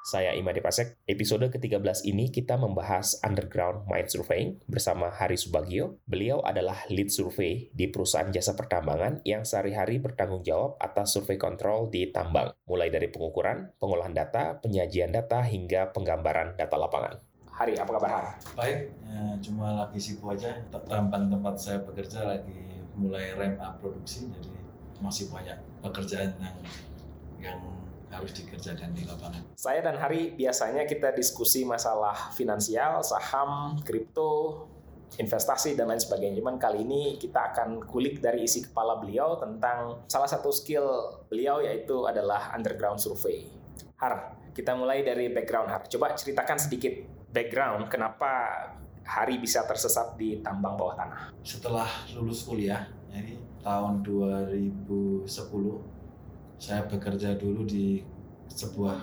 saya Imade Pasek. Episode ke-13 ini kita membahas underground mine surveying bersama Hari Subagio. Beliau adalah lead survey di perusahaan jasa pertambangan yang sehari-hari bertanggung jawab atas survei kontrol di tambang, mulai dari pengukuran, pengolahan data, penyajian data, hingga penggambaran data lapangan. Hari, apa kabar? Baik, ya, cuma lagi sibuk aja. Tambang tempat saya bekerja lagi mulai ramp up produksi, jadi masih banyak pekerjaan yang yang harus dikerjakan di lapangan. Saya dan Hari biasanya kita diskusi masalah finansial, saham, kripto, investasi dan lain sebagainya. Cuman kali ini kita akan kulik dari isi kepala beliau tentang salah satu skill beliau yaitu adalah underground survey. Har, kita mulai dari background Har. Coba ceritakan sedikit background kenapa Hari bisa tersesat di tambang bawah tanah. Setelah lulus kuliah, ini tahun 2010 saya bekerja dulu di sebuah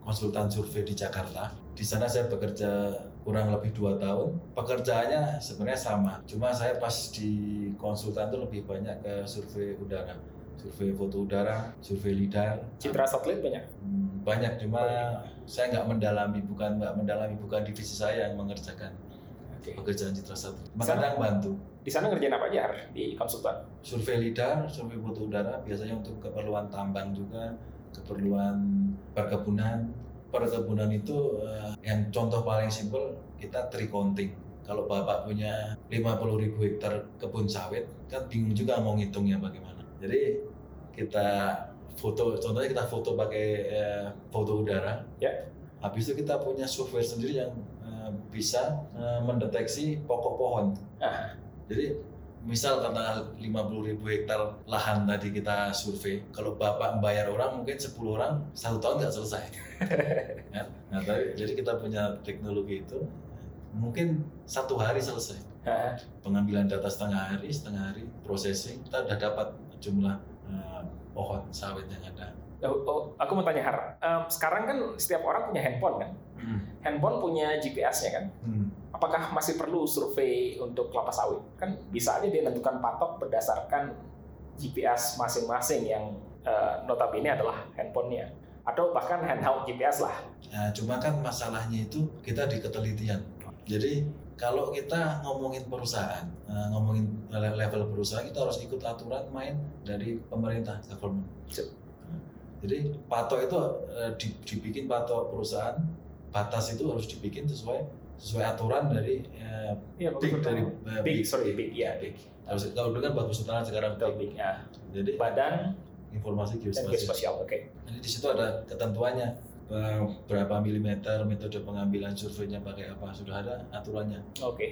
konsultan survei di Jakarta. Di sana saya bekerja kurang lebih dua tahun. Pekerjaannya sebenarnya sama, cuma saya pas di konsultan itu lebih banyak ke survei udara, survei foto udara, survei lidar. Citra satelit banyak? Hmm, banyak, cuma saya nggak mendalami, bukan nggak mendalami, bukan divisi saya yang mengerjakan okay. pekerjaan citra satelit. Kadang bantu. Di sana ngerjain apa aja di konsultan? Survei lidar, survei foto udara, biasanya untuk keperluan tambang juga, keperluan perkebunan. Perkebunan itu uh, yang contoh paling simpel kita tree counting. Kalau bapak punya 50 ribu hektar kebun sawit, kan bingung juga mau ngitungnya bagaimana. Jadi kita foto, contohnya kita foto pakai uh, foto udara. Ya. Habis itu kita punya software sendiri yang bisa uh, mendeteksi pokok pohon. Ah jadi misal karena 50 ribu hektar lahan tadi kita survei, kalau bapak membayar orang mungkin 10 orang satu tahun nggak selesai. ya? Nah, tapi, jadi kita punya teknologi itu mungkin satu hari selesai. Pengambilan data setengah hari, setengah hari processing, kita udah dapat jumlah uh, pohon sawit yang ada. Oh, oh, aku mau tanya Har, um, sekarang kan setiap orang punya handphone kan? Hmm. Handphone punya GPS-nya kan? Hmm apakah masih perlu survei untuk kelapa sawit? Kan bisa aja dia menentukan patok berdasarkan GPS masing-masing yang uh, notabene adalah handphonenya atau bahkan handheld GPS lah. Nah, cuma kan masalahnya itu kita di ketelitian. Jadi kalau kita ngomongin perusahaan, uh, ngomongin level perusahaan, kita harus ikut aturan main dari pemerintah government. Jadi patok itu uh, dibikin patok perusahaan, batas itu harus dibikin sesuai sesuai aturan dari uh, ya, big dari uh, big, big sorry big ya big. Harus kalau dulu kan bagus utara sekarang big, big ya jadi badan informasi geospasial. oke. Okay. jadi di situ ada ketentuannya berapa milimeter metode pengambilan surveinya pakai apa sudah ada aturannya. Oke. Okay.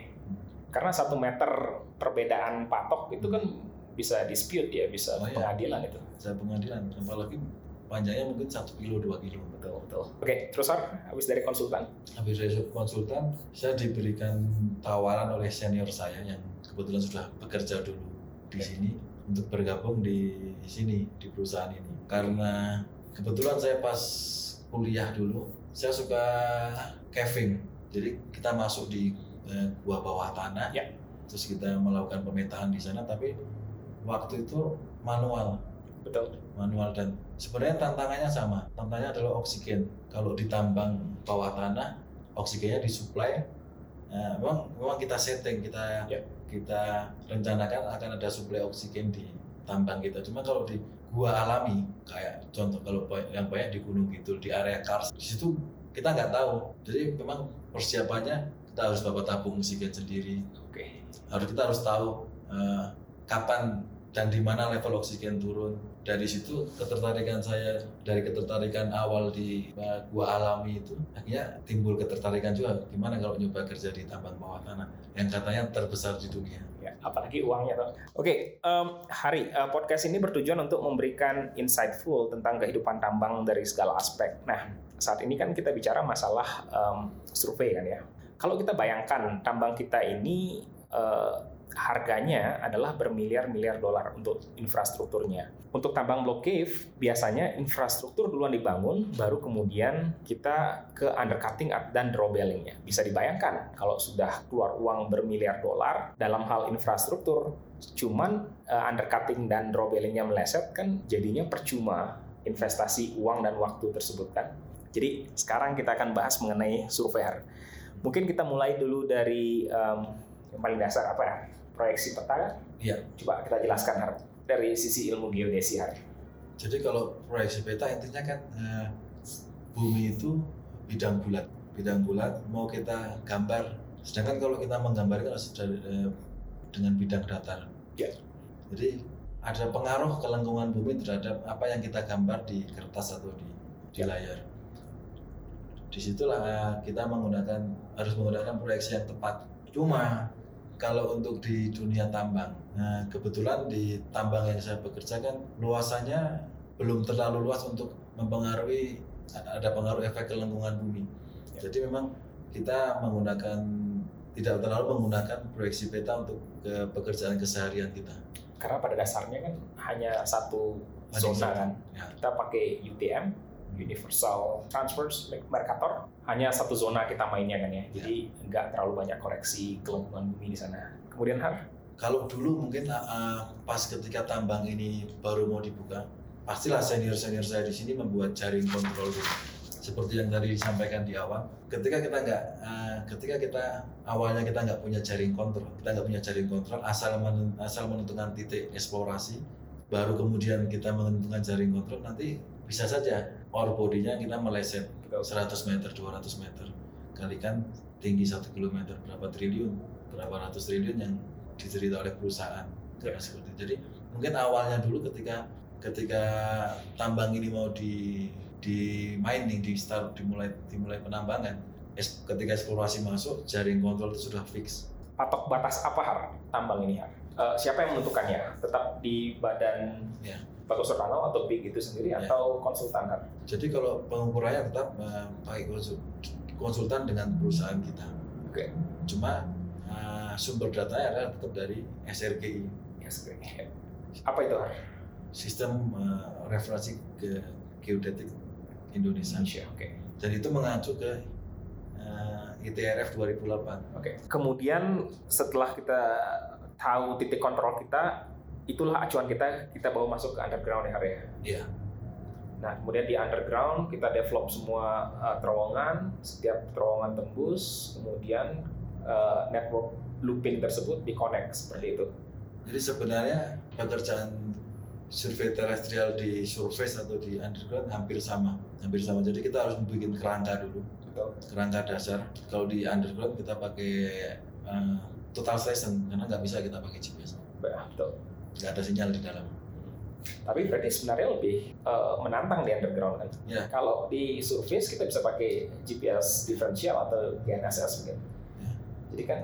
karena satu meter perbedaan patok itu kan bisa dispute ya bisa oh, iya. pengadilan itu. Bisa pengadilan apalagi panjangnya mungkin satu kilo dua kilo betul betul. Oke terus habis dari konsultan? Habis dari konsultan saya diberikan tawaran oleh senior saya yang kebetulan sudah bekerja dulu di okay. sini untuk bergabung di sini di perusahaan ini. Karena kebetulan saya pas kuliah dulu saya suka caving. Jadi kita masuk di eh, gua bawah tanah. Ya. terus kita melakukan pemetaan di sana tapi waktu itu manual betul. Manual dan sebenarnya tantangannya sama. Tantangannya adalah oksigen. Kalau ditambang bawah tanah oksigennya disuplai. Nah, memang memang kita setting kita yeah. kita rencanakan akan ada suplai oksigen di tambang kita. Cuma kalau di gua alami kayak contoh kalau yang banyak di gunung gitu di area kars di situ kita nggak tahu. Jadi memang persiapannya kita harus bawa tabung oksigen sendiri. Oke. Okay. harus kita harus tahu uh, kapan dan di mana level oksigen turun. Dari situ ketertarikan saya dari ketertarikan awal di gua alami itu akhirnya timbul ketertarikan juga gimana kalau nyoba kerja di tambang bawah tanah yang katanya terbesar di dunia. Ya, apalagi uangnya tuh. Oke, okay, um, Hari uh, podcast ini bertujuan untuk memberikan insightful tentang kehidupan tambang dari segala aspek. Nah, saat ini kan kita bicara masalah um, survei kan ya. Kalau kita bayangkan tambang kita ini uh, harganya adalah bermiliar-miliar dolar untuk infrastrukturnya. Untuk tambang block cave, biasanya infrastruktur duluan dibangun, baru kemudian kita ke undercutting dan drawbellingnya. Bisa dibayangkan kalau sudah keluar uang bermiliar dolar dalam hal infrastruktur, cuman uh, undercutting dan drawbellingnya meleset kan jadinya percuma investasi uang dan waktu tersebut kan. Jadi sekarang kita akan bahas mengenai survei. Mungkin kita mulai dulu dari um, yang paling dasar apa ya? Proyeksi peta. Iya. Coba kita jelaskan Har, dari sisi ilmu geodesi Har. Jadi kalau proyeksi peta intinya kan eh, bumi itu bidang bulat, bidang bulat mau kita gambar. Sedangkan kalau kita menggambarkan dari, eh, dengan bidang datar. Ya. Jadi ada pengaruh ke lingkungan bumi terhadap apa yang kita gambar di kertas atau di, di Ya. layar. Di situlah eh, kita menggunakan harus menggunakan proyeksi yang tepat. Cuma kalau untuk di dunia tambang, nah kebetulan di tambang yang saya bekerja kan luasannya belum terlalu luas untuk mempengaruhi ada pengaruh efek ke lingkungan bumi. Jadi memang kita menggunakan tidak terlalu menggunakan proyeksi peta untuk ke pekerjaan keseharian kita. Karena pada dasarnya kan hanya satu zona kan. Ya. Kita pakai UTM, Universal Transfer Mercator, hanya satu zona kita mainnya kan ya. Jadi nggak terlalu banyak koreksi ke lingkungan bumi di sana. Kemudian Har, Kalau dulu mungkin uh, pas ketika tambang ini baru mau dibuka, pastilah senior-senior saya di sini membuat jaring kontrol dulu. Seperti yang tadi disampaikan di awal, ketika kita nggak, uh, ketika kita awalnya kita nggak punya jaring kontrol, kita nggak punya jaring kontrol, asal men- asal menentukan titik eksplorasi, baru kemudian kita menentukan jaring kontrol, nanti bisa saja ore body-nya kita meleset 100 meter, 200 meter, kalikan tinggi satu kilometer berapa triliun, berapa ratus triliun yang diterima oleh perusahaan. Ya. Seperti itu. Jadi mungkin awalnya dulu ketika ketika tambang ini mau di di mining, di start dimulai dimulai penambangan, es- ketika eksplorasi masuk jaring kontrol itu sudah fix. patok batas apa Har tambang ini Har? Eh, siapa yang menentukannya? Tetap di badan Ya. Batu Sorkano atau BIG itu sendiri Ya. atau konsultan Har? Jadi kalau pengukurannya tetap pakai konsul- konsultan dengan perusahaan kita. Oke. Cuma eh, sumber datanya adalah tetap dari SRGI. Oke. Apa itu sistem uh, referensi ke geodetik Indonesia Indonesia. Oke. dan itu mengacu ke uh, ITRF 2008 Oke. Kemudian setelah kita tahu titik kontrol kita, itulah acuan kita kita bawa masuk ke underground ya Har ya. Iya. Nah, kemudian di underground kita develop semua uh, terowongan, setiap terowongan tembus, kemudian uh, network looping tersebut di-connect seperti itu. jadi sebenarnya pekerjaan survei terestrial di surface atau di underground hampir sama hampir sama jadi kita harus membuat kerangka dulu Betul. kerangka dasar kalau di underground kita pakai uh, total station karena nggak bisa kita pakai GPS Betul. Nggak ada sinyal di dalam Tapi berarti sebenarnya lebih uh, menantang di underground kan. Ya. Kalau di surface kita bisa pakai GPS diferensial atau GNSS mungkin. Ya. Jadi kan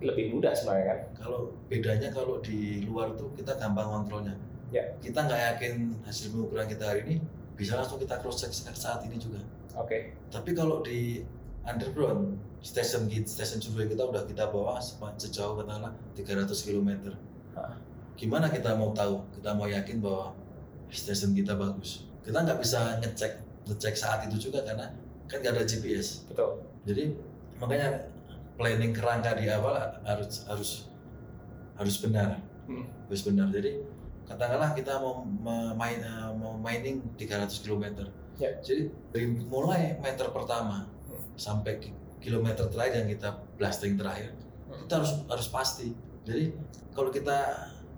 lebih mudah sebenarnya kan. Kalau bedanya kalau di luar tuh kita gampang kontrolnya. Ya. Kita nggak yakin hasil pengukuran kita hari ini bisa langsung kita cross check saat ini juga. Oke. Tapi kalau di underground station kita, station survei kita udah kita bawa sejauh katakanlah 300 km. Hah. Gimana kita mau tahu? Kita mau yakin bahwa station kita bagus. Kita nggak bisa ngecek ngecek saat itu juga karena kan nggak ada GPS. Betul. Jadi makanya planning kerangka di awal harus harus harus benar, Hmm. harus benar. Jadi katakanlah kita mau main eh, mau mining 300 km. Ya. Jadi dari mulai meter pertama Hmm. sampai ki- kilometer terakhir yang kita blasting terakhir, Hmm. kita harus harus pasti. Jadi kalau kita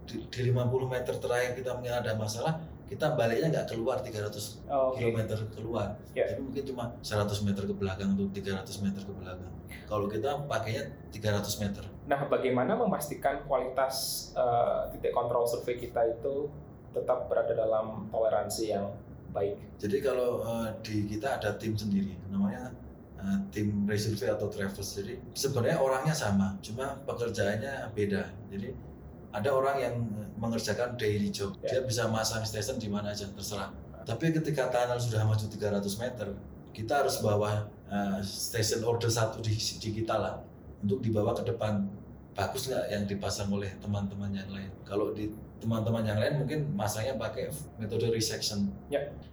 di, di 50 meter terakhir kita mungkin ada masalah, kita baliknya nggak keluar 300 Oke. kilometer keluar. Ya. Jadi mungkin cuma 100 meter ke belakang atau 300 meter ke belakang. Kalau kita pakainya 300 meter. Nah, bagaimana memastikan kualitas uh, titik kontrol survei kita itu tetap berada dalam toleransi yang baik? Jadi kalau eh, di kita ada tim sendiri, namanya eh, tim resurvey atau traverse. Jadi sebenarnya orangnya sama, cuma pekerjaannya beda. Jadi ada orang yang mengerjakan daily job, Ya. dia bisa masang station di mana aja terserah. Tapi ketika tunnel sudah maju 300 meter, kita harus bawa eh, station order satu di, di kita lah untuk dibawa ke depan. Bagus nggak yang dipasang oleh teman-teman yang lain? Kalau di teman-teman yang lain mungkin masangnya pakai metode resection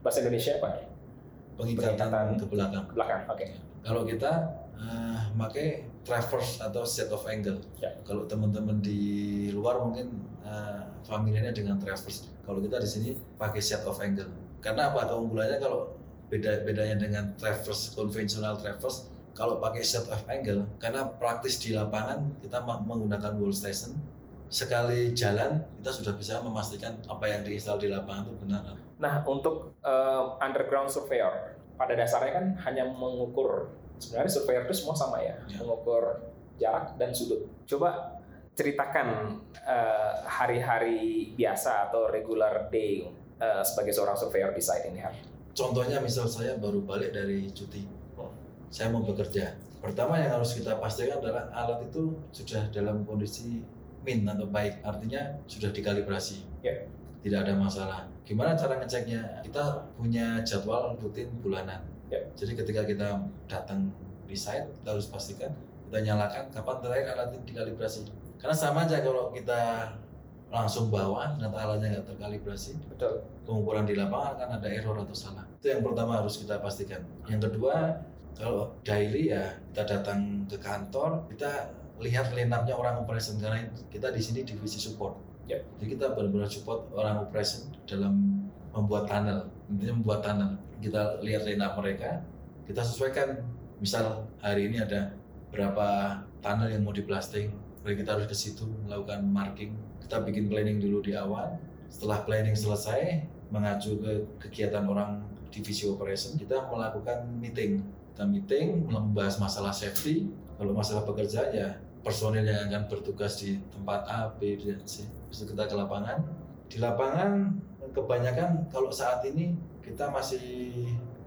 Bahasa Indonesia apa? pengikatan Pengikatan. ke belakang. Ke belakang. Oke. Kalau kita eh, pakai traverse atau set of angle. Ya. Kalau teman-teman di luar mungkin eh, familiarnya dengan traverse. Kalau kita di sini pakai set of angle. Karena apa keunggulannya kalau beda bedanya dengan traverse konvensional traverse kalau pakai set of angle karena praktis di lapangan kita menggunakan wall station sekali jalan kita sudah bisa memastikan apa yang diinstal di lapangan itu benar. Nah untuk uh, underground surveyor pada dasarnya kan hanya mengukur sebenarnya surveyor itu semua sama ya, ya. mengukur jarak dan sudut. Coba ceritakan uh, hari-hari biasa atau regular day uh, sebagai seorang surveyor di site ini. Contohnya misal saya baru balik dari cuti, oh. saya mau bekerja. Pertama yang harus kita pastikan adalah alat itu sudah dalam kondisi min atau baik, artinya sudah dikalibrasi. Yeah. Tidak ada masalah. Gimana cara ngeceknya? Kita punya jadwal rutin bulanan. Yeah. Jadi ketika kita datang di site, kita harus pastikan kita nyalakan kapan terakhir alat ini dikalibrasi. Karena sama aja kalau kita langsung bawa ternyata alatnya nggak terkalibrasi betul pengukuran di lapangan kan ada error atau salah itu yang pertama harus kita pastikan yang kedua kalau daily ya kita datang ke kantor kita lihat line orang operation karena kita di sini divisi support. Yeah. Jadi kita benar-benar support orang operation dalam membuat tunnel, intinya membuat tunnel. Kita lihat line mereka, kita sesuaikan. Misal hari ini ada berapa tunnel yang mau diblasting, kita harus ke situ melakukan marking. Kita bikin planning dulu di awal. Setelah planning selesai, mengacu ke kegiatan orang divisi operation, kita melakukan meeting. Kita meeting membahas masalah safety. Kalau masalah pekerjaan ya personil yang akan bertugas di tempat A, B, dan C. Terus kita ke lapangan. Di lapangan kebanyakan kalau saat ini kita masih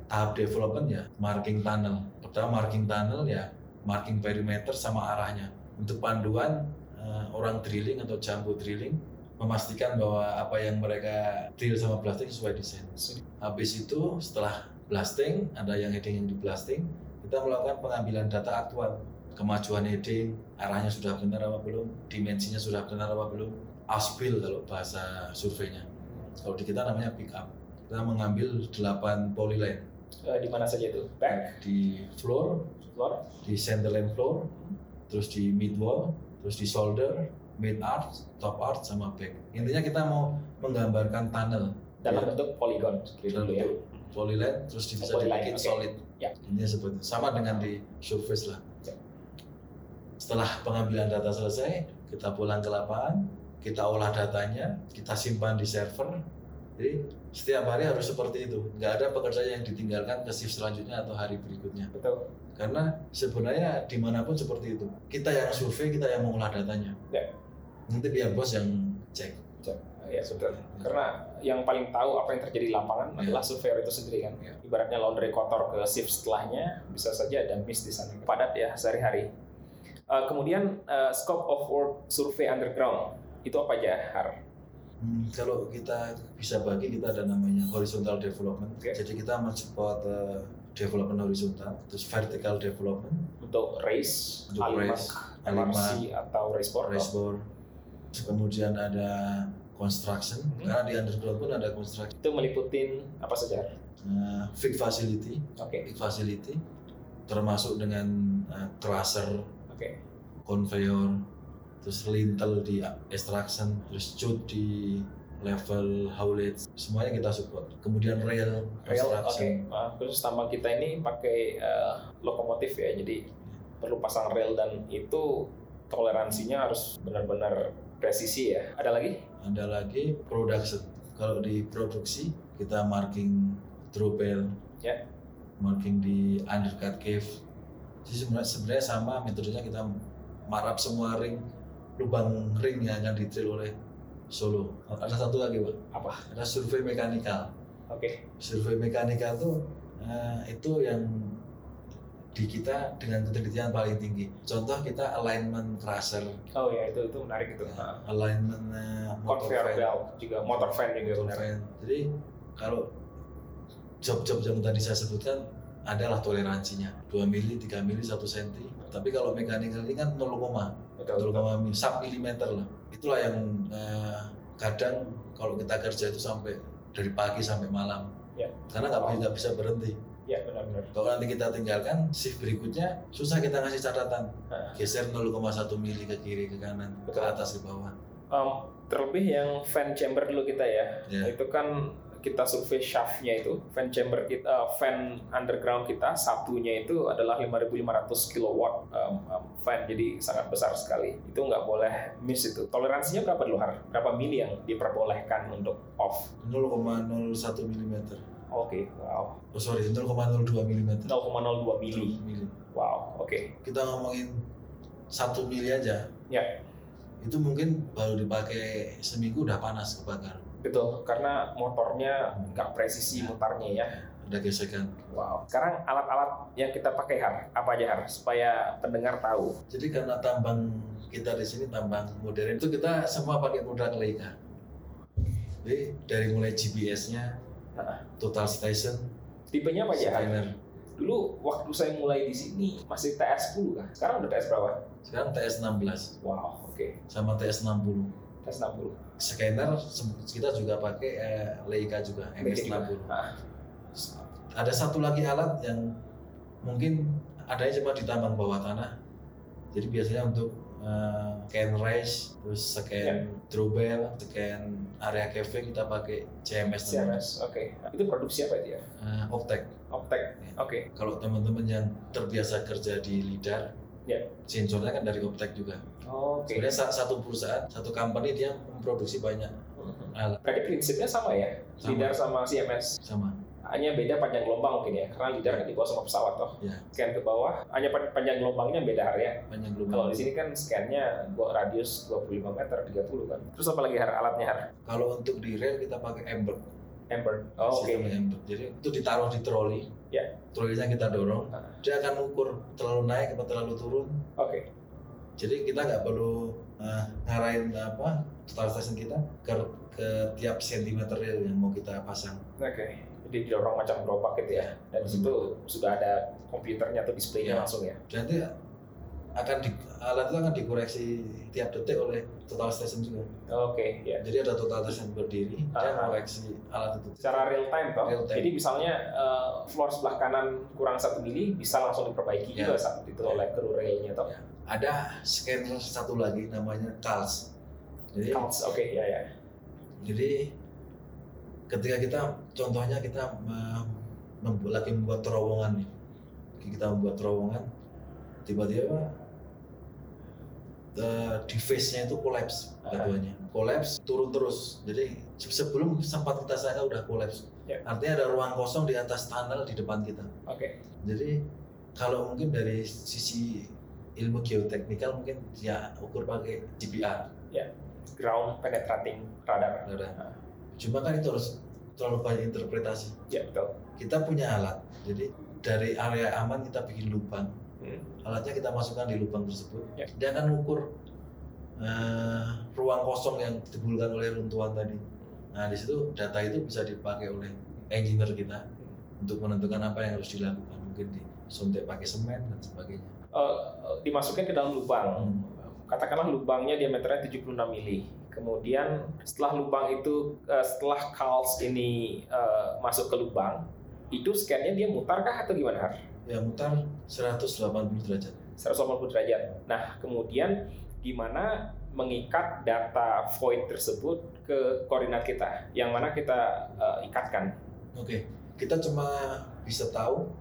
tahap development ya, marking tunnel. Pertama marking tunnel ya, marking perimeter sama arahnya. Untuk panduan uh, orang drilling atau jambu drilling memastikan bahwa apa yang mereka drill sama blasting sesuai desain. Habis itu setelah blasting, ada yang heading yang di blasting, kita melakukan pengambilan data aktual kemajuan heading, arahnya sudah benar apa belum, dimensinya sudah benar apa belum, aspil kalau bahasa surveinya. Kalau di kita namanya pick up. Kita mengambil 8 polyline. Uh, di mana saja itu? Back? Di floor, floor, di center line floor, terus di mid wall, terus di shoulder, mid arch, top arch, sama back. Intinya kita mau menggambarkan tunnel. Dalam ya. bentuk polygon. Dalam ya. bentuk polyline, terus bisa dibikin okay. solid. Ya. Intinya seperti sama dengan di surface lah setelah pengambilan data selesai, kita pulang ke lapangan, kita olah datanya, kita simpan di server. Jadi setiap hari harus seperti itu. Nggak ada pekerjaan yang ditinggalkan ke shift selanjutnya atau hari berikutnya. Betul. Karena sebenarnya di mana pun seperti itu. Kita yang survei, kita yang mengolah datanya. Ya. Nanti biar bos yang cek. cek. Ya betul. Karena yang paling tahu apa yang terjadi di lapangan ya. adalah surveyor itu sendiri kan. Ya. Ibaratnya laundry kotor ke shift setelahnya bisa saja ada miss di sana. Padat ya sehari-hari. Uh, kemudian uh, scope of work survey underground itu apa aja Har? Hmm, kalau kita bisa bagi kita ada namanya horizontal development. Okay. Jadi kita mensupport uh, development horizontal, terus vertical development untuk race, untuk alimak, race, MRC atau race board. Race board. Kemudian ada construction, hmm. karena di underground pun ada construction. Itu meliputin apa saja? Uh, fig facility, okay. fig facility, termasuk dengan uh, tracer okay. conveyor terus lintel di extraction terus cut di level haulage. Semuanya kita support. Kemudian rail rail oke. okay. uh, khusus tambang kita ini pakai uh, lokomotif ya. Jadi perlu pasang rail dan itu toleransinya harus benar-benar presisi ya. Ada lagi? Ada lagi production. Kalau di produksi kita marking ya. Yeah. marking di undercut cave. Jadi sebenarnya, sebenarnya sama metodenya kita marap semua ring lubang ring yang akan drill oleh Solo. Ada satu lagi pak. Apa? Ada survei mekanikal. Oke. Okay. Survei mekanikal tuh uh, itu yang di kita dengan ketelitian paling tinggi. Contoh kita alignment crusher. Oh ya itu itu menarik itu. Uh, alignment uh, conveyor belt juga motor fan juga motor fan. Jadi kalau job-job yang tadi saya sebutkan adalah toleransinya 2 mili, 3 mili, 1 senti. Tapi kalau mekanikal ini kan 0, 0, mili, sub milimeter lah. Itulah yang eh, kadang kalau kita kerja itu sampai dari pagi sampai malam. Ya. Karena nggak bisa, bisa berhenti. Ya benar-benar. Kalau nanti kita tinggalkan shift berikutnya susah kita ngasih catatan. Geser 0,1 mili ke kiri ke kanan, Betul. ke atas ke bawah. Um, terlebih yang fan chamber dulu kita ya, ya. itu kan kita survei shaftnya itu, fan chamber kita, uh, fan underground kita, satunya itu adalah 5.500 kilowatt um, um, fan, jadi sangat besar sekali. Itu nggak boleh miss itu. Toleransinya berapa dulu Har? Berapa mili yang diperbolehkan untuk off? 0,01 mm. Oke, okay, wow. Oh sorry, 0,02 mm. 0,02 mili. mili. Wow, oke. Okay. Kita ngomongin satu mili aja. Ya. Itu mungkin baru dipakai seminggu udah panas kebakar Betul, karena motornya nggak presisi mutarnya ya. Ada gesekan. Wow. Sekarang alat-alat yang kita pakai Har, apa aja Har, supaya pendengar tahu. Jadi karena tambang kita di sini tambang modern itu kita semua pakai produk Leica. Jadi dari mulai GPS-nya, total station, tipenya apa aja? Dulu waktu saya mulai di sini masih TS10 kan? Sekarang udah TS berapa? Sekarang TS16. Wow, oke. Okay. Sama TS60. TS60 scanner kita juga pakai eh, Leica juga MS60. Ada satu lagi alat yang mungkin adanya cuma di tambang bawah tanah. Jadi biasanya untuk uh, scan race, terus scan yeah. drawbell, scan area cave kita pakai CMS. CMS, oke. Okay. Itu produksi apa itu ya? Uh, Optek. Optek, ya. oke. Okay. Kalau teman-teman yang terbiasa kerja di lidar, ya. sensornya kan dari Optek juga. Oh, okay. Sebenarnya satu perusahaan, satu company dia memproduksi banyak hmm. alat. Berarti prinsipnya sama ya? Sama. Lidar sama CMS? Sama. Hanya beda panjang gelombang mungkin ya, karena lidar kan di bawah sama pesawat toh. Ya. Scan ke bawah, hanya panjang gelombangnya beda area. Panjang gelombang. Kalau di sini kan scannya buat radius 25 meter, 30 kan. Terus apa lagi har alatnya har? Kalau untuk di rail kita pakai Ember. Ember. Oh, oke. Okay. Jadi itu ditaruh di troli. Ya. Trolinya kita dorong. Uh. Dia akan ukur terlalu naik atau terlalu turun. Oke. Okay. Jadi kita nggak perlu uh, ngarahin apa total station kita ke ke tiap sentimeter real yang mau kita pasang. Oke. Okay. Jadi didorong macam gerobak gitu ya. Dan hmm. situ sudah ada komputernya atau displaynya ya. langsung ya. Jadi akan di, alat itu akan dikoreksi tiap detik oleh total station juga. Oke, okay, ya. Jadi ada total station berdiri uh -huh. dan koreksi alat itu. Secara real time toh. Real time. Jadi misalnya uh, floor sebelah kanan kurang satu mili bisa langsung diperbaiki ya. juga saat itu oleh kru railnya toh. Ya ada scanner satu lagi namanya CALS. Jadi CALS, oke okay, ya ya. Jadi ketika kita contohnya kita membuat lagi membuat terowongan nih, kita membuat terowongan, tiba-tiba uh, device-nya itu kolaps batuannya, kolaps turun terus. Jadi sebelum sempat kita sangka udah kolaps. Yeah. Artinya ada ruang kosong di atas tunnel di depan kita. Oke. Okay. Jadi kalau mungkin dari sisi ilmu geoteknikal mungkin dia ukur pakai GPR. Ya, ground penetrating radar. radar. Nah. Cuma kan itu harus terlalu banyak interpretasi. Ya betul. Kita punya alat, jadi dari area aman kita bikin lubang. Hmm. Alatnya kita masukkan di lubang tersebut. Ya. Dia akan ukur uh, ruang kosong yang ditimbulkan oleh runtuhan tadi. Nah di situ data itu bisa dipakai oleh engineer kita hmm. untuk menentukan apa yang harus dilakukan. Mungkin disuntik pakai semen dan sebagainya uh, dimasukin ke dalam lubang. Hmm. Katakanlah lubangnya diameternya 76 mili. Kemudian setelah lubang itu uh, setelah kals ini uh, masuk ke lubang, itu scannya dia mutar kah atau gimana? Ya mutar 180 derajat. 180 derajat. Nah kemudian gimana mengikat data void tersebut ke koordinat kita, yang mana kita uh, ikatkan? Oke, kita cuma bisa tahu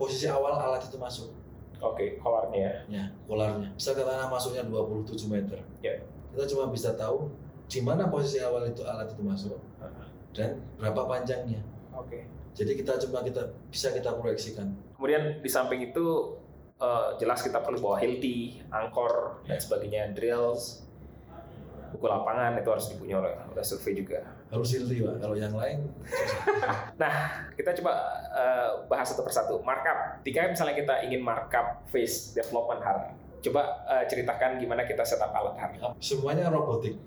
posisi awal alat itu masuk. Oke, okay, kolarnya ya. Ya, kolarnya. Bisa tanah masuknya 27 meter. Ya. Kita cuma bisa tahu di mana posisi awal itu alat itu masuk dan berapa panjangnya. Oke. Okay. Jadi kita cuma kita bisa kita proyeksikan. Kemudian di samping itu uh, jelas kita perlu bawa hilti, angkor dan sebagainya, drills, buku lapangan itu harus dipunya oleh, oleh survei juga. Harus hilti pak, kalau yang lain. nah, kita coba uh, bahas satu persatu. Markup. Jika misalnya kita ingin markup face development HAR, coba uh, ceritakan gimana kita setup alat HAR. Semuanya robotik.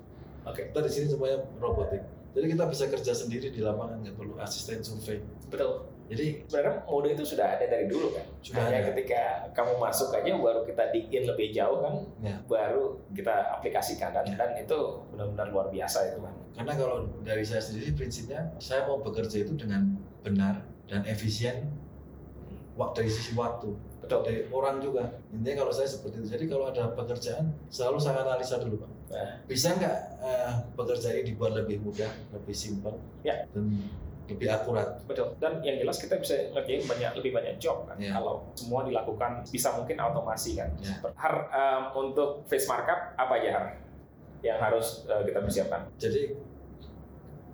Oke. Okay. Kita di sini semuanya robotik. Jadi kita bisa kerja sendiri di lapangan, nggak perlu asisten survei. Betul. Jadi sebenarnya mode itu sudah ada dari dulu kan. Sudah Hanya ada. ketika kamu masuk aja baru kita digin lebih jauh kan, ya. baru kita aplikasikan dan, ya. dan itu benar-benar luar biasa itu kan. Karena kalau dari saya sendiri prinsipnya saya mau bekerja itu dengan benar dan efisien waktu dari sisi waktu. Betul. Dari orang juga. Intinya kalau saya seperti itu. Jadi kalau ada pekerjaan selalu saya analisa dulu pak. Nah. Bisa nggak uh, pekerjaan ini dibuat lebih mudah, lebih simpel? Ya. Dan lebih akurat. Betul. Dan yang jelas kita bisa ngerjain banyak lebih banyak job kan. Yeah. Kalau semua dilakukan bisa mungkin otomasi kan. Yeah. Har um, untuk face markup apa aja Har yang harus uh, kita persiapkan? Jadi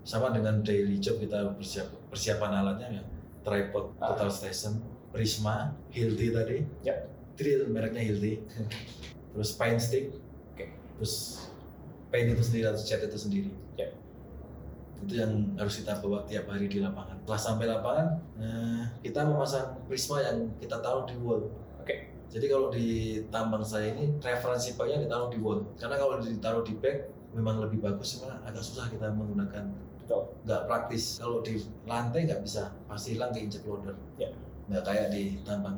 sama dengan daily job kita persiap, persiapan alatnya ya tripod, uh. total station, prisma, Hilti tadi, yeah. drill mereknya Hilti, terus paint stick, okay. terus paint itu sendiri atau cat itu sendiri. Yeah itu yang harus kita bawa tiap hari di lapangan. Setelah sampai lapangan, eh, kita memasang prisma yang kita taruh di wall. Oke. Okay. Jadi kalau di tambang saya ini referensi paknya ditaruh di wall. Karena kalau ditaruh di bag memang lebih bagus, cuma agak susah kita menggunakan. Betul. Nggak praktis. Kalau di lantai nggak bisa, pasti hilang keinjek loader. Ya. Nggak kayak di tambang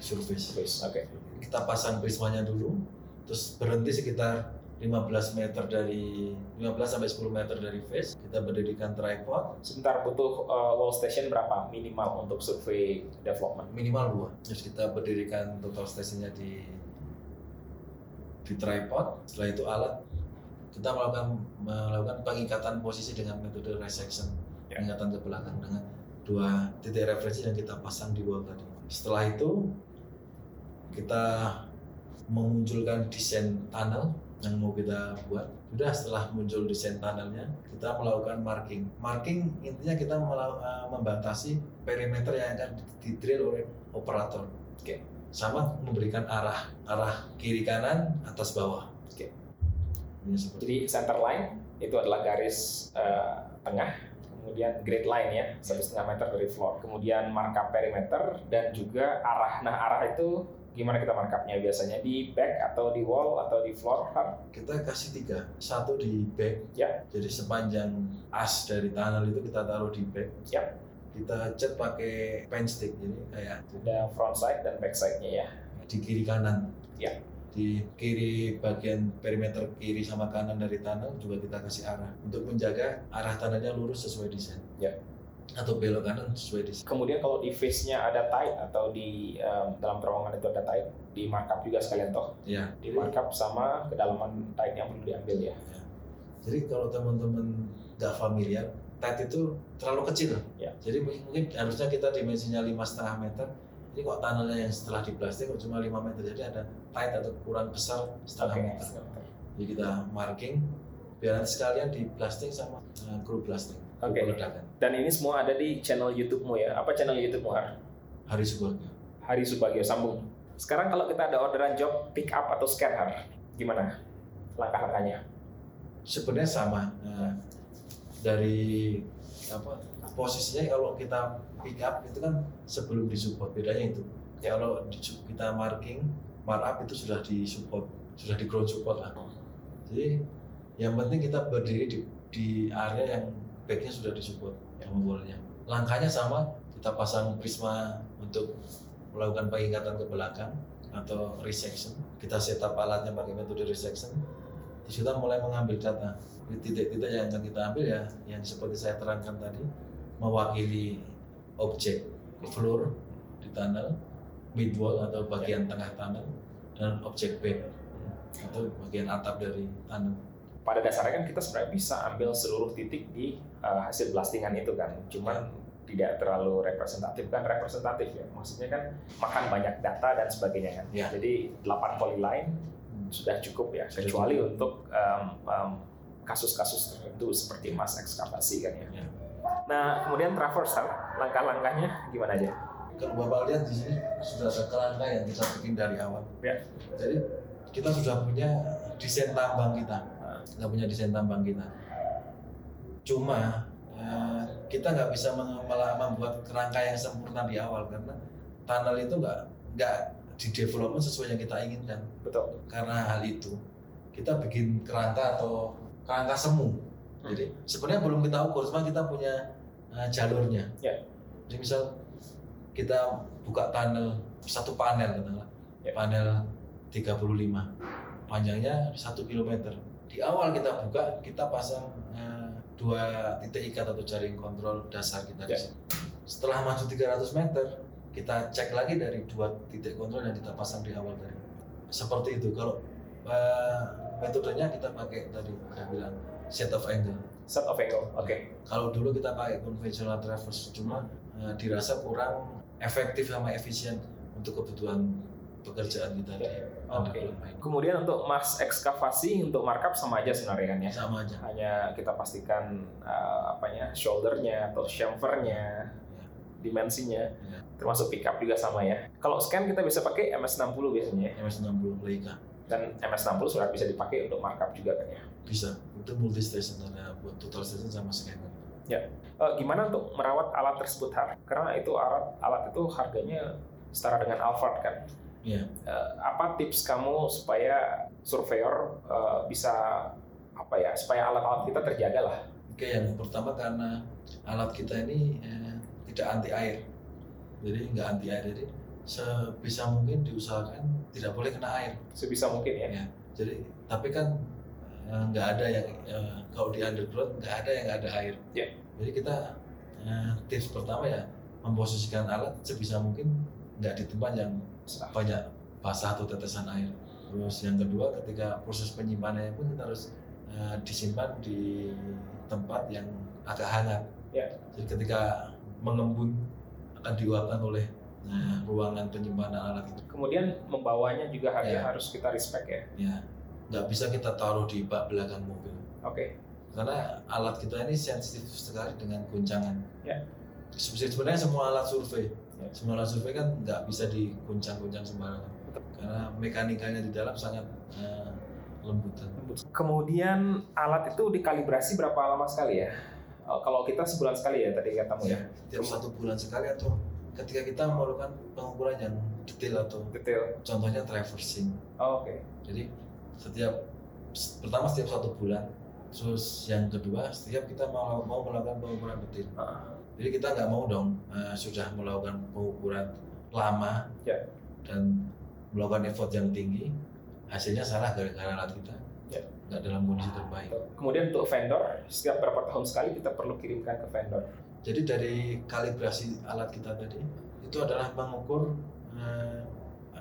surface. Oke. Okay. Kita pasang prismanya dulu, terus berhenti sekitar 15 meter dari 15 sampai 10 meter dari face kita berdirikan tripod. Sebentar butuh uh, wall station berapa minimal untuk survei development? Minimal dua. Terus kita berdirikan total stationnya di di tripod. Setelah itu alat. Kita melakukan melakukan pengikatan posisi dengan metode resection. Ya. pengikatan ke belakang dengan dua titik referensi yang kita pasang di wall tadi. Setelah itu kita memunculkan desain tunnel yang mau kita buat. Sudah setelah muncul desain tunnelnya, kita melakukan marking. Marking intinya kita uh, membatasi perimeter yang akan didrill oleh operator. Oke. Sama memberikan arah, arah kiri kanan, atas bawah. Oke. Jadi center line itu adalah garis uh, tengah, kemudian grade line ya satu setengah meter dari floor, kemudian markup perimeter dan juga arah. Nah arah itu gimana kita markupnya biasanya di back atau di wall atau di floor kan? Kita kasih tiga, satu di back, ya. jadi sepanjang as dari tunnel itu kita taruh di back. Ya. Kita cat pakai pen stick, jadi kayak ada front side dan back side-nya ya. Di kiri kanan. Ya. Di kiri bagian perimeter kiri sama kanan dari tunnel juga kita kasih arah untuk menjaga arah tunnelnya lurus sesuai desain. Ya atau belok kanan sesuai di Kemudian kalau di face-nya ada tight atau di um, dalam terowongan itu ada tight, di markup juga sekalian toh. Ya. Di markup sama kedalaman tight yang perlu diambil ya. ya. Jadi kalau teman-teman nggak familiar, tight itu terlalu kecil. Ya. Jadi mungkin harusnya kita dimensinya lima setengah meter. Ini kok tunnelnya yang setelah di plastik kok cuma 5 meter, jadi ada tight atau kurang besar setengah okay. meter. Jadi kita marking biar nanti sekalian di plastik sama uh, kru plastik. Oke. Okay. Dan ini semua ada di channel YouTube-mu ya. Apa channel YouTube-mu Har? Hari Subagio. Hari Subagio sambung. Sekarang kalau kita ada orderan job pick up atau scan Har, gimana langkah-langkahnya? Sebenarnya sama. Nah, dari apa posisinya kalau kita pick up itu kan sebelum disupport bedanya itu. Ya. Kalau kita marking markup itu sudah disupport, sudah di ground support lah. Jadi yang penting kita berdiri di, di area yang backnya sudah disupport sama bolanya. Langkahnya sama, kita pasang prisma untuk melakukan pengikatan ke belakang atau resection. Kita setup alatnya pakai metode resection. Terus kita mulai mengambil data. Titik-titik yang akan kita ambil ya, yang seperti saya terangkan tadi, mewakili objek floor di tunnel, mid wall atau bagian tengah tunnel, dan objek bed atau bagian atap dari tunnel pada dasarnya kan kita sebenarnya bisa ambil seluruh titik di uh, hasil blastingan itu kan cuman tidak terlalu representatif kan representatif ya maksudnya kan makan banyak data dan sebagainya kan ya. jadi 8 polyline sudah cukup ya kecuali cukup. untuk um, um, kasus-kasus tertentu seperti mas ekskavasi kan ya. ya. Nah kemudian traversal langkah-langkahnya gimana aja? Kalau bapak lihat di sini sudah ada kerangka yang kita bikin dari awal. Ya. Jadi kita sudah punya desain tambang kita nggak punya desain tambang kita. Cuma eh, kita nggak bisa membuat kerangka yang sempurna di awal karena tunnel itu nggak nggak di development sesuai yang kita inginkan. Betul. Karena hal itu kita bikin kerangka atau kerangka semu. Hmm. Jadi sebenarnya belum kita ukur, cuma kita punya uh, jalurnya. Ya. Jadi misal kita buka tunnel satu panel katakanlah, ya. panel 35, panjangnya satu kilometer di awal kita buka kita pasang uh, dua titik ikat atau jaring kontrol dasar kita ya. Setelah maju 300 meter, kita cek lagi dari dua titik kontrol yang kita pasang di awal tadi. Seperti itu. Kalau uh, metodenya kita pakai tadi saya bilang set of angle. Set of angle, oke. Okay. Kalau dulu kita pakai conventional traverse, cuma uh, dirasa kurang efektif sama efisien untuk kebutuhan pekerjaan kita di Oke. Okay. Kemudian untuk mas ekskavasi untuk markup sama aja sebenarnya kan ya? Sama aja. Hanya kita pastikan uh, apanya shouldernya atau chamfernya, ya. dimensinya, ya. termasuk pickup juga sama ya. Kalau scan kita bisa pakai MS60 biasanya. Ya? MS60 Leica. Dan MS60 sudah bisa dipakai untuk markup juga kan ya? Bisa. Itu multi station ada buat total station sama scanner. Ya. Uh, gimana untuk merawat alat tersebut har? Karena itu alat alat itu harganya setara dengan Alphard kan Yeah. Iya. Uh, apa tips kamu supaya surveyor uh, bisa apa ya supaya alat-alat kita terjaga lah? Oke, yang pertama karena alat kita ini eh, tidak anti air, jadi nggak anti air, jadi sebisa mungkin diusahakan tidak boleh kena air. Sebisa mungkin ya. ya jadi tapi kan eh, nggak ada yang eh, kalau di underground nggak ada yang ada air. Yeah. Jadi kita eh, tips pertama ya memposisikan alat sebisa mungkin nggak di tempat yang banyak basah atau tetesan air. Terus yang kedua ketika proses penyimpanannya pun kita harus uh, disimpan di tempat yang agak hangat. Ya. Jadi ketika mengembun akan diuapkan oleh nah, ruangan penyimpanan alat itu. Kemudian membawanya juga harus, ya. harus kita respect ya. Ya, nggak bisa kita taruh di bak belakang mobil. Oke. Okay. Karena alat kita ini sensitif sekali dengan guncangan. Ya. Sebenarnya semua alat survei Ya, semua alat survei kan nggak bisa diguncang-guncang sembarangan karena mekanikanya di dalam sangat uh, lembut. Kemudian alat itu dikalibrasi berapa lama sekali ya? Oh, kalau kita sebulan sekali ya tadi katamu ya? Tiap satu bulan sekali atau ketika kita melakukan pengukuran yang detail atau detail. Contohnya traversing. Oh, Oke. Okay. Jadi setiap pertama setiap satu bulan, terus yang kedua setiap kita mau mau melakukan pengukuran detail. Uh jadi kita nggak mau dong uh, sudah melakukan pengukuran lama ya. dan melakukan effort yang tinggi, hasilnya salah gara-gara alat kita ya. nggak dalam kondisi terbaik. Kemudian untuk vendor, setiap berapa tahun sekali kita perlu kirimkan ke vendor. Jadi dari kalibrasi alat kita tadi itu adalah mengukur uh,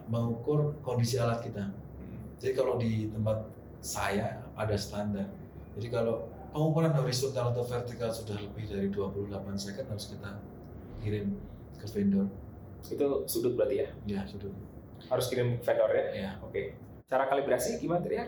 mengukur kondisi alat kita. Hmm. Jadi kalau di tempat saya ada standar. Jadi kalau pengukuran horizontal atau vertikal sudah lebih dari 28 second harus kita kirim ke vendor. Itu sudut berarti ya? Ya, sudut. Harus kirim vendor ya? Ya. Oke. Cara kalibrasi gimana tadi ya?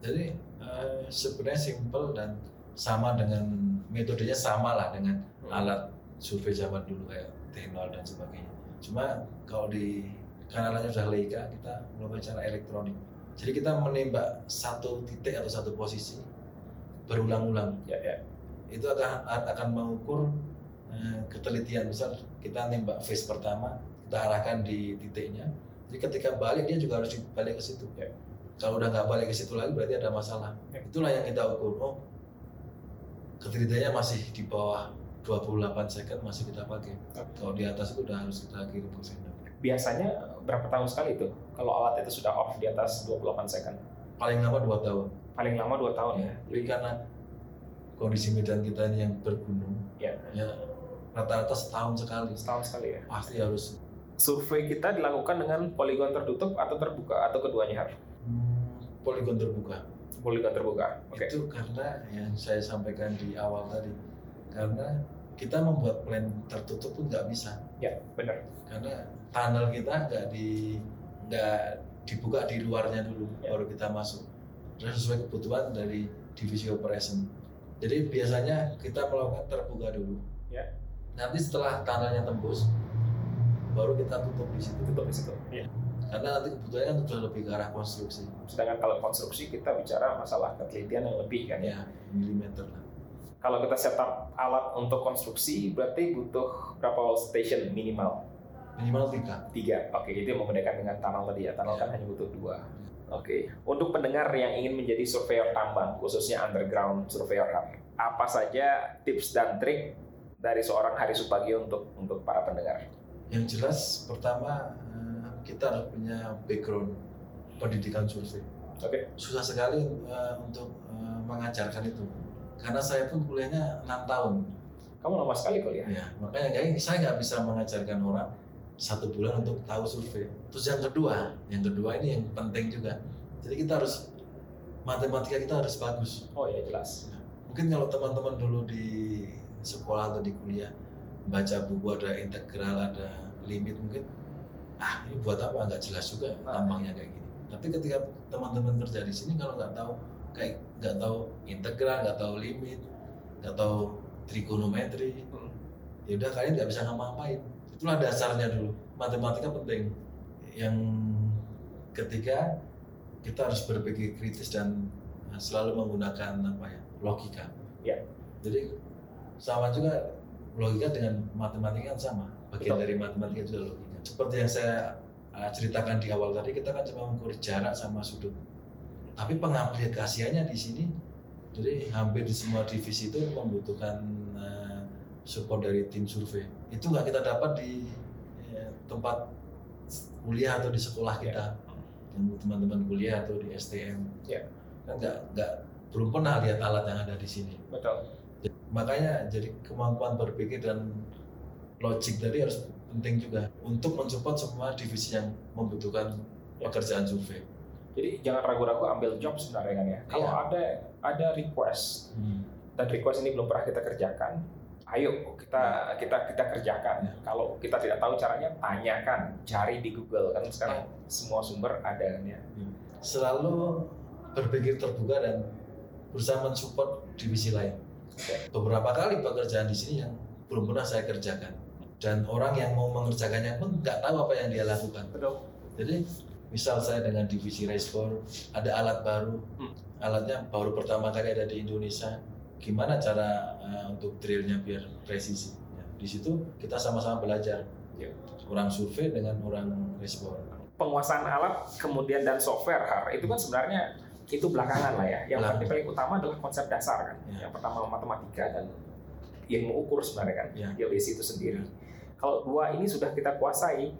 Jadi uh, sebenarnya simple dan sama dengan metodenya sama lah dengan hmm. alat survei zaman dulu kayak T0 dan sebagainya. Cuma kalau di kanalnya sudah Leica kita melakukan cara elektronik. Jadi kita menembak satu titik atau satu posisi berulang-ulang. Ya, ya. Itu akan akan mengukur eh, ketelitian. Misal kita nembak phase pertama, kita arahkan di titiknya. Jadi ketika balik dia juga harus balik ke situ. Ya. Kalau udah nggak balik ke situ lagi berarti ada masalah. Ya. Itulah yang kita ukur. Oh, ketelitiannya masih di bawah 28 second masih kita pakai. Kalau di atas itu udah harus kita kirim ke. Biasanya berapa tahun sekali itu kalau alat itu sudah off di atas 28 second? Paling lama dua tahun paling lama dua tahun ya. Jadi karena kondisi medan kita ini yang bergunung, ya, ya rata-rata setahun sekali. Setahun sekali ya. Pasti harus. Survei kita dilakukan dengan poligon tertutup atau terbuka atau keduanya harus? Hmm, poligon terbuka. Poligon terbuka. Okay. Itu karena yang saya sampaikan di awal tadi, karena kita membuat plan tertutup pun nggak bisa. Ya, benar. Karena tunnel kita nggak di nggak dibuka di luarnya dulu, ya. baru kita masuk sesuai kebutuhan dari divisi operation. Jadi biasanya kita melakukan terbuka dulu. Ya. Nanti setelah tanahnya tembus, baru kita tutup di situ. Tutup di situ. Ya. Karena nanti kebutuhannya kan sudah lebih ke arah konstruksi. Sedangkan kalau konstruksi kita bicara masalah ketelitian yang lebih kan ya, milimeter lah. Kalau kita setup alat untuk konstruksi, berarti butuh berapa station minimal? Minimal tiga. Tiga, oke. Itu yang membedakan dengan tunnel tadi ya. Tunnel ya. kan hanya butuh dua. Oke, okay. untuk pendengar yang ingin menjadi surveyor tambang, khususnya underground surveyor, apa saja tips dan trik dari seorang Hari Supagi untuk untuk para pendengar? Yang jelas, pertama eh, kita harus punya background pendidikan survei. Oke. Okay. Susah sekali uh, untuk uh, mengajarkan itu, karena saya pun kuliahnya enam tahun. Kamu lama sekali kuliah. Ya, makanya saya nggak bisa mengajarkan orang satu bulan untuk tahu survei. Terus yang kedua, yang kedua ini yang penting juga. Jadi kita harus matematika kita harus bagus. Oh ya jelas. mungkin kalau teman-teman dulu di sekolah atau di kuliah baca buku ada integral ada limit mungkin ah ini buat apa nggak jelas juga tambangnya kayak gini tapi ketika teman-teman kerja di sini kalau nggak tahu kayak nggak tahu integral nggak tahu limit nggak tahu trigonometri hmm. ya udah kalian nggak bisa ngapa-ngapain itulah dasarnya dulu. Matematika penting. Yang ketiga kita harus berpikir kritis dan selalu menggunakan apa ya logika. Ya. Jadi sama juga logika dengan matematika kan sama. Bagian Betul. dari matematika itu logika. Seperti yang saya uh, ceritakan di awal tadi kita kan cuma mengukur jarak sama sudut. Tapi pengaplikasiannya di sini jadi hampir di semua divisi itu membutuhkan uh, support dari tim survei itu nggak kita dapat di ya, tempat kuliah atau di sekolah kita yeah. yang teman-teman kuliah atau di STM yeah. kan nggak nggak belum pernah lihat alat yang ada di sini betul makanya jadi kemampuan berpikir dan logik tadi harus penting juga untuk mensupport semua divisi yang membutuhkan ya. pekerjaan survei. Jadi jangan ragu-ragu ambil job sebenarnya kan ya. Kalau ya. ada ada request hmm. dan request ini belum pernah kita kerjakan, ayo kita kita kita kerjakan. Ya. Kalau kita tidak tahu caranya, tanyakan, cari di Google kan sekarang ya. semua sumber ada kan ya. Hmm. Selalu berpikir terbuka dan berusaha mensupport divisi lain. Okay. Beberapa kali pekerjaan di sini yang belum pernah saya kerjakan dan orang yang mau mengerjakannya pun nggak tahu apa yang dia lakukan. Betul. Jadi misal saya dengan divisi respon ada alat baru, hmm. alatnya baru pertama kali ada di Indonesia, gimana cara uh, untuk drillnya biar presisi? Ya, di situ kita sama-sama belajar. Ya. Orang survei dengan orang respon. Penguasaan alat kemudian dan software har itu kan sebenarnya itu belakangan lah ya. Yang paling paling utama adalah konsep dasar kan. Ya. Yang pertama matematika dan ilmu ukur sebenarnya kan. Ya. Geodesi itu sendiri. Ya kalau dua ini sudah kita kuasai,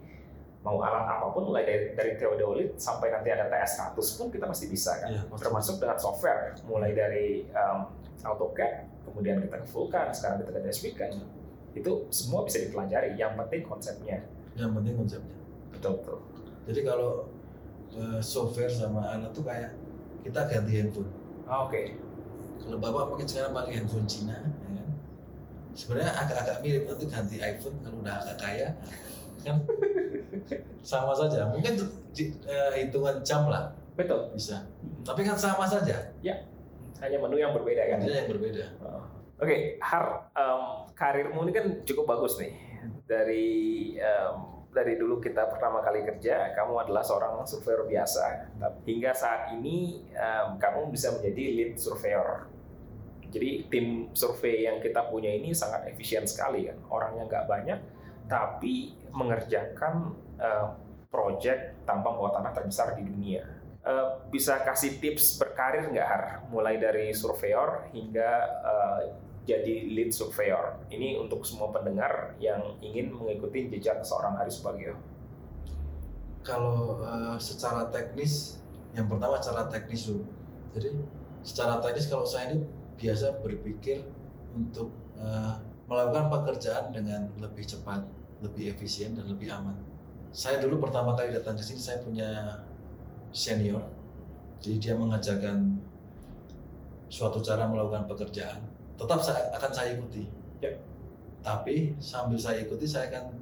mau alat apa pun mulai dari, dari teodolit sampai nanti ada TS100 pun kita pasti bisa kan. Ya, Termasuk dengan software, mulai dari um, AutoCAD, kemudian kita ke Vulkan, sekarang kita ke Deswik kan. Itu semua bisa dipelajari. Yang penting konsepnya. Yang penting konsepnya. Betul betul. Jadi kalau uh, software sama alat tuh kayak kita ganti handphone. Ah, Oke. Okay. Kalau bapak mungkin sekarang pakai handphone Cina, sebenarnya agak-agak mirip nanti ganti iPhone kalau udah agak kaya kan sama saja mungkin di, uh, hitungan jam lah betul bisa tapi kan sama saja ya hanya menu yang berbeda kan hanya yang berbeda oh. oke okay. har um, karirmu ini kan cukup bagus nih dari um, dari dulu kita pertama kali kerja, kamu adalah seorang surveyor biasa. Hingga saat ini, um, kamu bisa menjadi lead surveyor jadi tim survei yang kita punya ini sangat efisien sekali kan. Orangnya nggak banyak, tapi mengerjakan uh, project tambang bawah tanah terbesar di dunia. Uh, bisa kasih tips berkarir nggak Har? Mulai dari surveyor hingga uh, jadi lead surveyor. Ini untuk semua pendengar yang ingin mengikuti jejak seorang Hari Subagio. Kalau uh, secara teknis, yang pertama secara teknis dulu. Jadi secara teknis kalau saya ini biasa berpikir untuk uh, melakukan pekerjaan dengan lebih cepat, lebih efisien dan lebih aman. Saya dulu pertama kali datang ke sini saya punya senior, jadi dia mengajarkan suatu cara melakukan pekerjaan. Tetap saya akan saya ikuti. Ya. Tapi sambil saya ikuti saya akan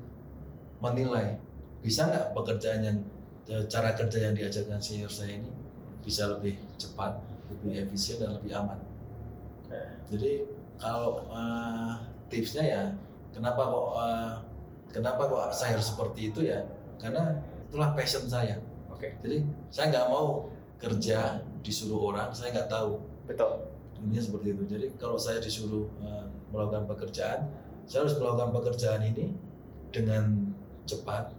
menilai bisa nggak pekerjaan yang e, cara kerja yang diajarkan senior saya ini bisa lebih cepat, lebih efisien dan lebih aman. Jadi kalau uh, tipsnya ya kenapa kok uh, kenapa kok saya harus seperti itu ya? Karena itulah passion saya. Oke. Okay. Jadi saya nggak mau kerja disuruh orang, saya nggak tahu. Betul. Ini seperti itu. Jadi kalau saya disuruh uh, melakukan pekerjaan, saya harus melakukan pekerjaan ini dengan cepat,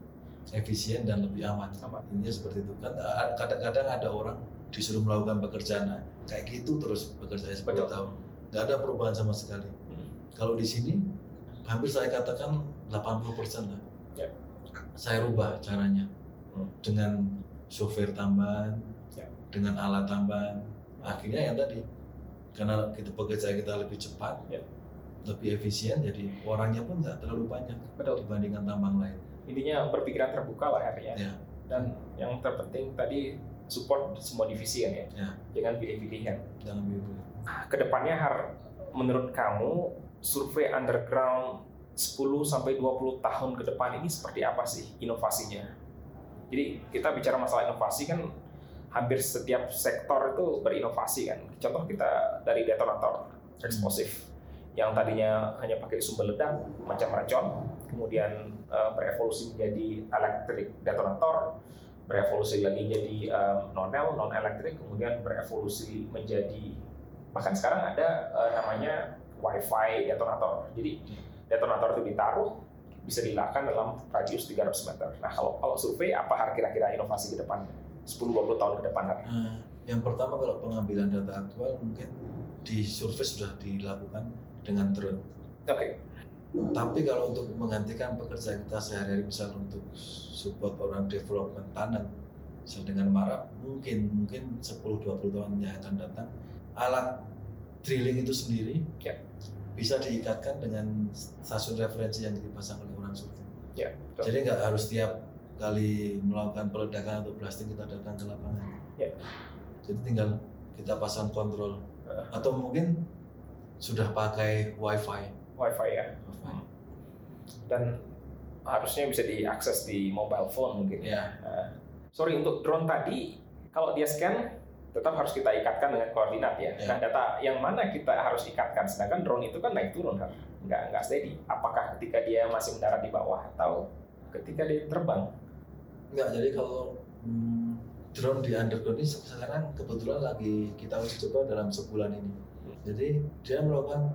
efisien dan lebih aman. aman. Ini seperti itu. Kan kadang-kadang ada orang disuruh melakukan pekerjaan nah, kayak gitu terus bekerja 10 tahun nggak ada perubahan sama sekali. Hmm. Kalau di sini hampir saya katakan 80 persen lah. Ya. Saya rubah caranya hmm. dengan software tambahan, ya. dengan alat tambahan. Akhirnya yang tadi karena kita pekerjaan kita lebih cepat, ya. lebih efisien, jadi orangnya pun nggak terlalu banyak Betul. dibandingkan tambang lain. Intinya berpikiran terbuka lah ya. ya. Dan yang terpenting tadi support semua divisi kan ya. ya. Jangan pilih-pilih kan. Jangan pilih-pilih ke depannya Har, menurut kamu survei underground 10 sampai 20 tahun ke depan ini seperti apa sih inovasinya? Jadi kita bicara masalah inovasi kan hampir setiap sektor itu berinovasi kan. Contoh kita dari detonator eksplosif yang tadinya hanya pakai sumber ledak macam racun, kemudian uh, berevolusi menjadi elektrik detonator, berevolusi lagi jadi um, non-el, non-elektrik, kemudian berevolusi menjadi bahkan sekarang ada uh, namanya wifi detonator. Jadi detonator itu ditaruh bisa dilakukan dalam radius 300 meter. Nah kalau kalau survei apa kira-kira inovasi ke depan 10-20 tahun ke depan? Nah, yang pertama kalau pengambilan data aktual mungkin di survei sudah dilakukan dengan drone. Oke. Okay. Tapi kalau untuk menggantikan pekerjaan kita sehari-hari misal untuk support orang development tanah misal dengan marap mungkin mungkin 10-20 tahun yang akan datang alat drilling itu sendiri ya. bisa diikatkan dengan stasiun referensi yang dipasang oleh Ya, Jadi nggak harus tiap kali melakukan peledakan atau blasting kita datang ke lapangan. Ya. Jadi tinggal kita pasang kontrol uh. atau mungkin sudah pakai wifi. Wifi ya. Wifi. Dan harusnya bisa diakses di mobile phone mungkin. Ya. Uh, sorry untuk drone tadi, kalau dia scan tetap harus kita ikatkan dengan koordinat ya. ya. Nah data yang mana kita harus ikatkan? Sedangkan drone itu kan naik turun kan, nggak nggak steady. Apakah ketika dia masih mendarat di bawah atau ketika dia terbang? Nggak. Jadi kalau hmm, drone di underground ini sekarang kebetulan lagi kita uji coba dalam sebulan ini jadi dia melakukan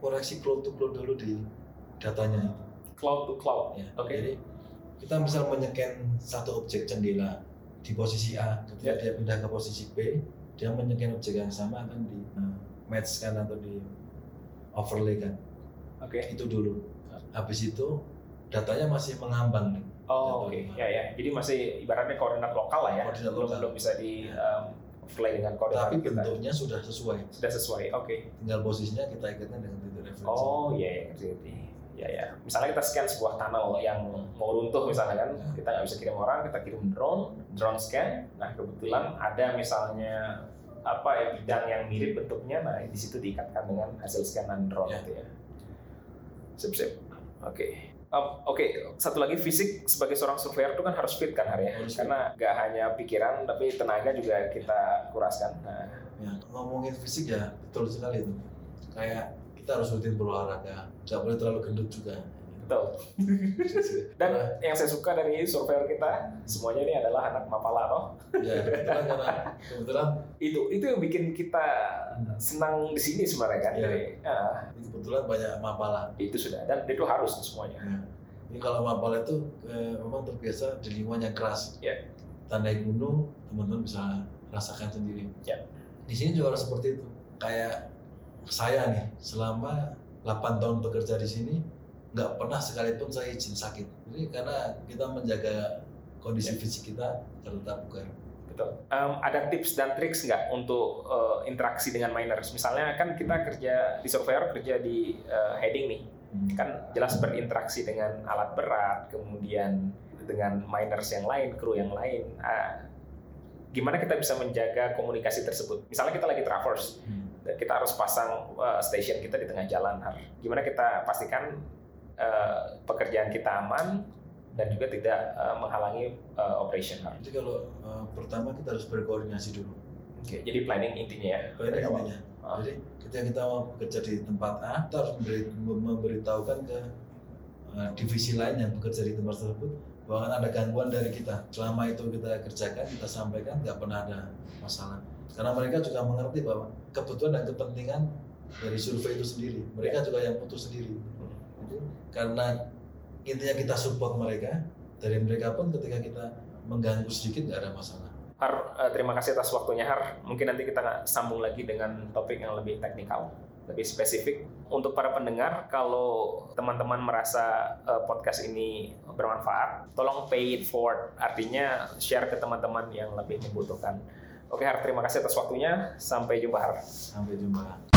koreksi cloud to cloud dulu di datanya itu. Cloud to cloud. Ya. Oke. Okay. Jadi kita misal menyeken satu objek jendela di posisi A, ketika yeah. dia pindah ke posisi B, dia menyeken objek yang sama akan di uh, match kan atau di overlay kan. Oke. Okay. Itu dulu. Habis itu datanya masih mengambang nih. Oh, oke. Okay. Ya ya. Jadi masih ibaratnya koordinat lokal lah ya. Koordinat belum lokal. belum bisa di um, overlay dengan kode Tapi bentuknya kita. sudah sesuai. Sudah sesuai, oke. Okay. Tinggal posisinya kita ikatkan dengan titik referensi. Oh iya iya ngerti Ya ya. Misalnya kita scan sebuah tunnel yang mau runtuh misalnya kan, ya. kita nggak bisa kirim orang, kita kirim drone, drone scan. Nah kebetulan ada misalnya apa ya bidang yang mirip bentuknya, nah di situ diikatkan dengan hasil scanan drone ya. gitu ya. Sip sip. Oke. Okay. Um, Oke, okay. satu lagi fisik sebagai seorang surveyor itu kan harus fit kan hari ya, karena nggak hanya pikiran tapi tenaga juga kita kuraskan. Nah. Ya, ngomongin fisik ya betul sekali itu. Kayak kita harus rutin berolahraga, nggak boleh terlalu gendut juga. Betul. Dan nah. yang saya suka dari surveyor kita semuanya ini adalah anak Mapala toh. Ya, kebetulan karena kebetulan itu itu yang bikin kita senang di sini sebenarnya kan. Ya. Jadi, uh, kebetulan banyak Mapala. Itu sudah dan itu harus semuanya. Ya. Ini kalau Mapala itu eh, memang terbiasa di lingkungan yang keras. Ya. Tandai gunung teman-teman bisa rasakan sendiri. Ya. Di sini juga harus seperti itu. Kayak saya nih selama 8 tahun bekerja di sini nggak pernah sekalipun saya izin sakit. Jadi karena kita menjaga kondisi ya. fisik kita tetap bugar. Betul. Um, ada tips dan triks nggak untuk uh, interaksi dengan miners? Misalnya kan kita kerja di surveyor kerja di uh, heading nih, hmm. kan jelas berinteraksi dengan alat berat, kemudian dengan miners yang lain, kru yang lain. Uh, gimana kita bisa menjaga komunikasi tersebut? Misalnya kita lagi traverse, hmm. kita harus pasang uh, station kita di tengah jalan. Gimana kita pastikan uh, pekerjaan kita aman dan juga tidak uh, menghalangi uh, operation. Jadi kalau uh, pertama kita harus berkoordinasi dulu. Oke, okay, jadi planning intinya ya. Planning intinya. Oh. Jadi ketika kita mau bekerja di tempat A, kita harus memberi, memberitahukan ke uh, divisi lain yang bekerja di tempat tersebut bahwa ada gangguan dari kita. Selama itu kita kerjakan, kita sampaikan, nggak pernah ada masalah. Karena mereka juga mengerti bahwa kebutuhan dan kepentingan dari survei itu sendiri. Mereka ya. juga yang putus sendiri karena intinya kita support mereka dari mereka pun ketika kita mengganggu sedikit nggak ada masalah. Har, uh, terima kasih atas waktunya Har. Mungkin nanti kita sambung lagi dengan topik yang lebih teknikal, lebih spesifik. Untuk para pendengar, kalau teman-teman merasa uh, podcast ini bermanfaat, tolong pay it forward. Artinya share ke teman-teman yang lebih membutuhkan. Oke Har, terima kasih atas waktunya. Sampai jumpa Har. Sampai jumpa.